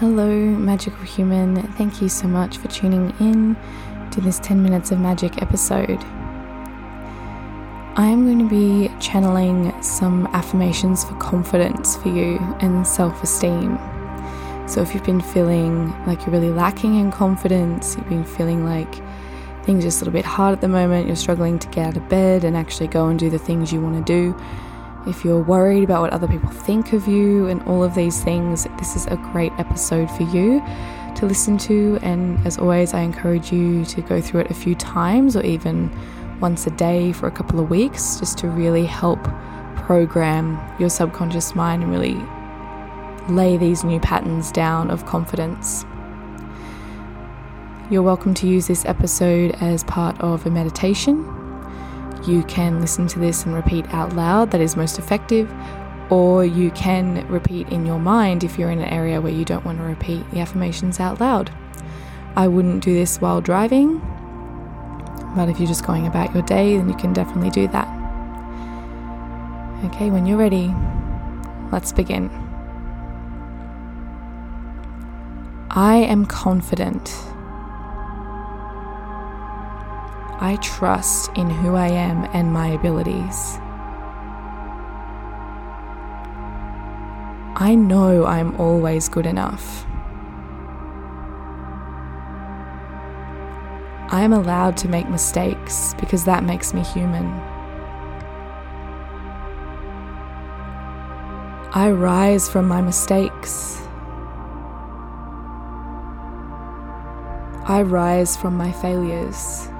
Hello, magical human. Thank you so much for tuning in to this 10 Minutes of Magic episode. I am going to be channeling some affirmations for confidence for you and self esteem. So, if you've been feeling like you're really lacking in confidence, you've been feeling like things are just a little bit hard at the moment, you're struggling to get out of bed and actually go and do the things you want to do, if you're worried about what other people think of you and all of these things, this is a great episode for you to listen to. And as always, I encourage you to go through it a few times or even once a day for a couple of weeks just to really help program your subconscious mind and really lay these new patterns down of confidence. You're welcome to use this episode as part of a meditation you can listen to this and repeat out loud, that is most effective, or you can repeat in your mind if you're in an area where you don't want to repeat the affirmations out loud. I wouldn't do this while driving, but if you're just going about your day, then you can definitely do that. Okay, when you're ready, let's begin. I am confident I trust in who I am and my abilities. I know I'm always good enough. I am allowed to make mistakes because that makes me human. I rise from my mistakes. I rise from my failures.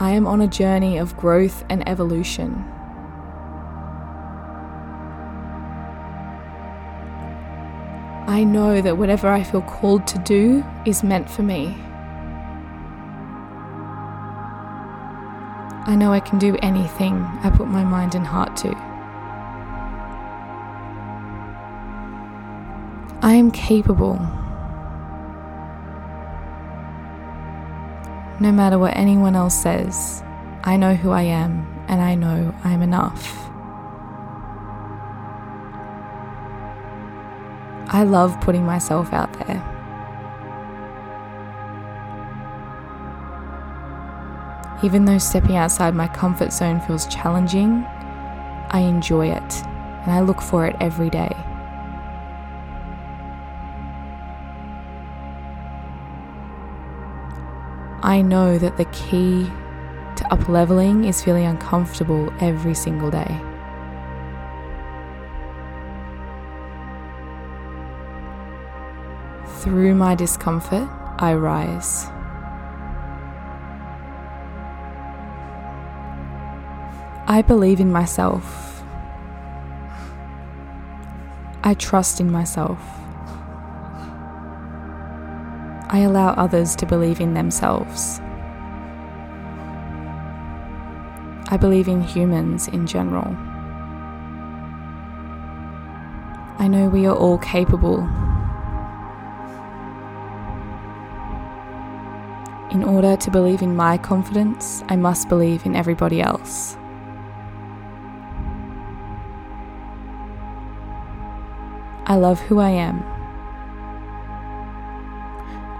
I am on a journey of growth and evolution. I know that whatever I feel called to do is meant for me. I know I can do anything I put my mind and heart to. I am capable. No matter what anyone else says, I know who I am and I know I'm enough. I love putting myself out there. Even though stepping outside my comfort zone feels challenging, I enjoy it and I look for it every day. I know that the key to up leveling is feeling uncomfortable every single day. Through my discomfort, I rise. I believe in myself. I trust in myself. I allow others to believe in themselves. I believe in humans in general. I know we are all capable. In order to believe in my confidence, I must believe in everybody else. I love who I am.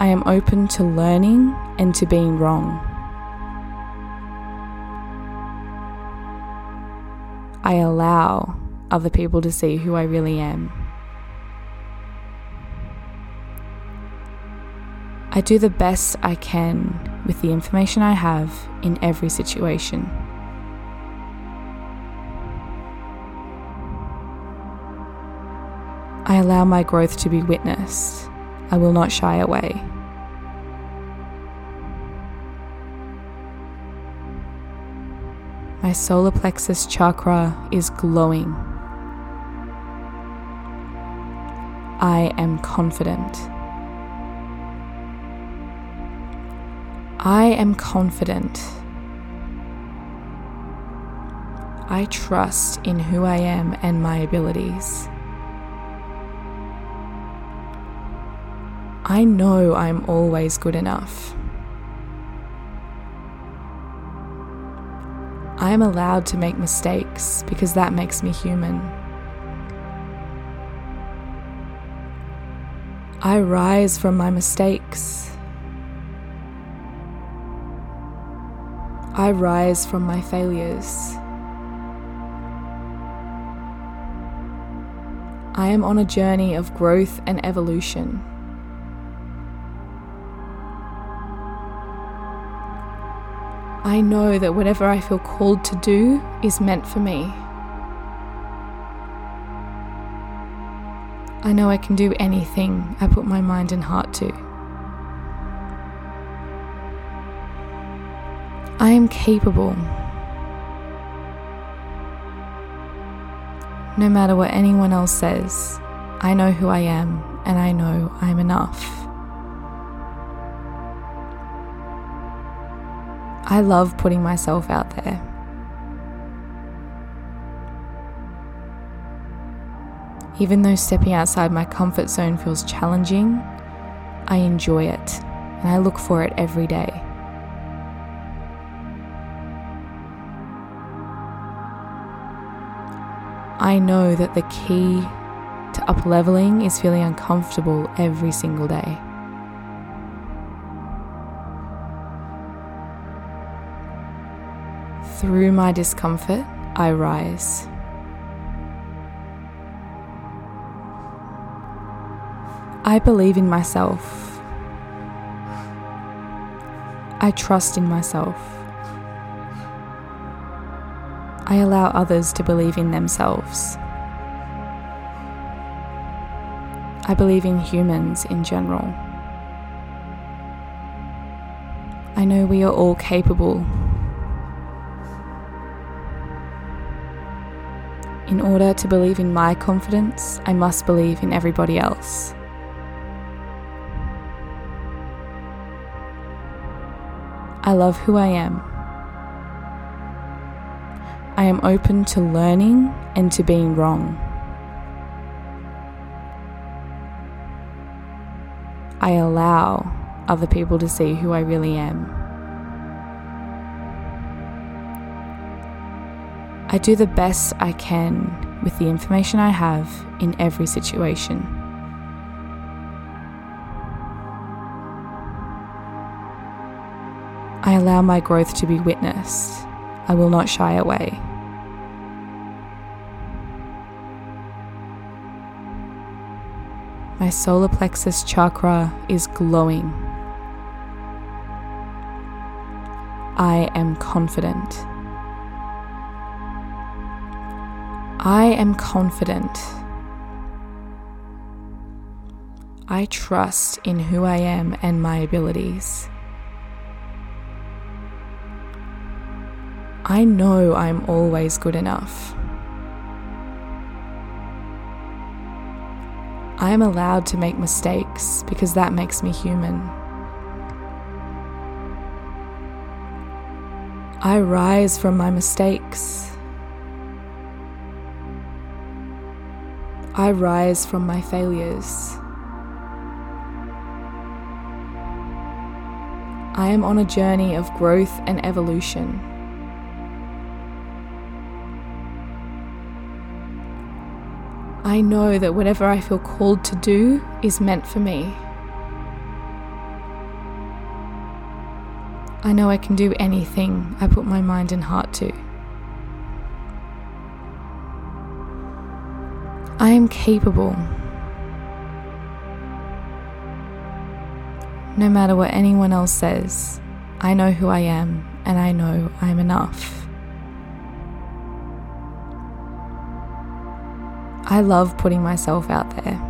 I am open to learning and to being wrong. I allow other people to see who I really am. I do the best I can with the information I have in every situation. I allow my growth to be witnessed. I will not shy away. My solar plexus chakra is glowing. I am confident. I am confident. I trust in who I am and my abilities. I know I'm always good enough. I am allowed to make mistakes because that makes me human. I rise from my mistakes. I rise from my failures. I am on a journey of growth and evolution. I know that whatever I feel called to do is meant for me. I know I can do anything I put my mind and heart to. I am capable. No matter what anyone else says, I know who I am and I know I'm enough. I love putting myself out there. Even though stepping outside my comfort zone feels challenging, I enjoy it and I look for it every day. I know that the key to up leveling is feeling uncomfortable every single day. Through my discomfort, I rise. I believe in myself. I trust in myself. I allow others to believe in themselves. I believe in humans in general. I know we are all capable. In order to believe in my confidence, I must believe in everybody else. I love who I am. I am open to learning and to being wrong. I allow other people to see who I really am. I do the best I can with the information I have in every situation. I allow my growth to be witnessed. I will not shy away. My solar plexus chakra is glowing. I am confident. I am confident. I trust in who I am and my abilities. I know I'm always good enough. I am allowed to make mistakes because that makes me human. I rise from my mistakes. I rise from my failures. I am on a journey of growth and evolution. I know that whatever I feel called to do is meant for me. I know I can do anything I put my mind and heart to. I am capable. No matter what anyone else says, I know who I am and I know I'm enough. I love putting myself out there.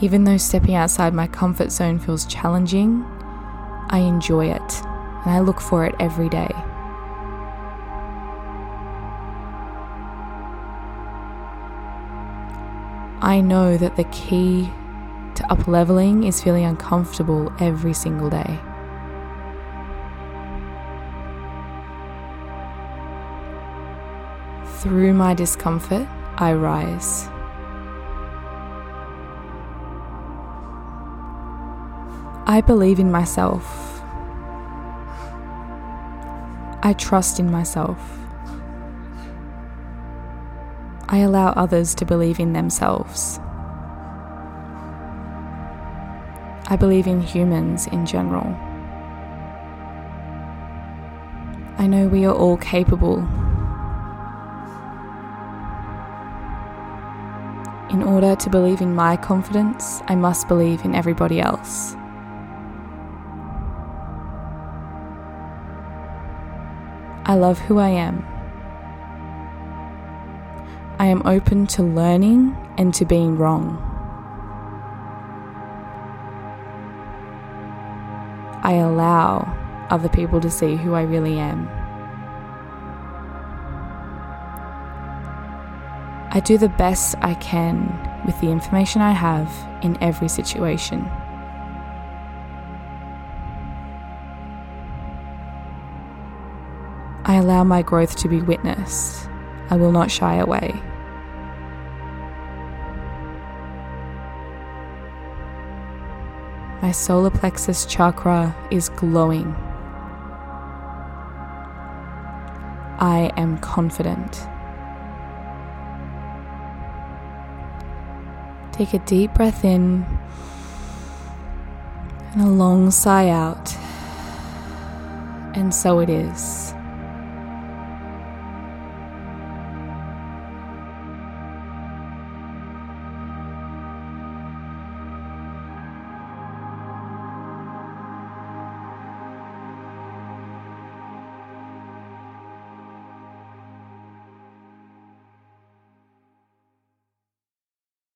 Even though stepping outside my comfort zone feels challenging, I enjoy it and I look for it every day. I know that the key to up leveling is feeling uncomfortable every single day. Through my discomfort, I rise. I believe in myself. I trust in myself. I allow others to believe in themselves. I believe in humans in general. I know we are all capable. In order to believe in my confidence, I must believe in everybody else. I love who I am. I am open to learning and to being wrong. I allow other people to see who I really am. I do the best I can with the information I have in every situation. I allow my growth to be witnessed. I will not shy away. My solar plexus chakra is glowing. I am confident. Take a deep breath in and a long sigh out. And so it is.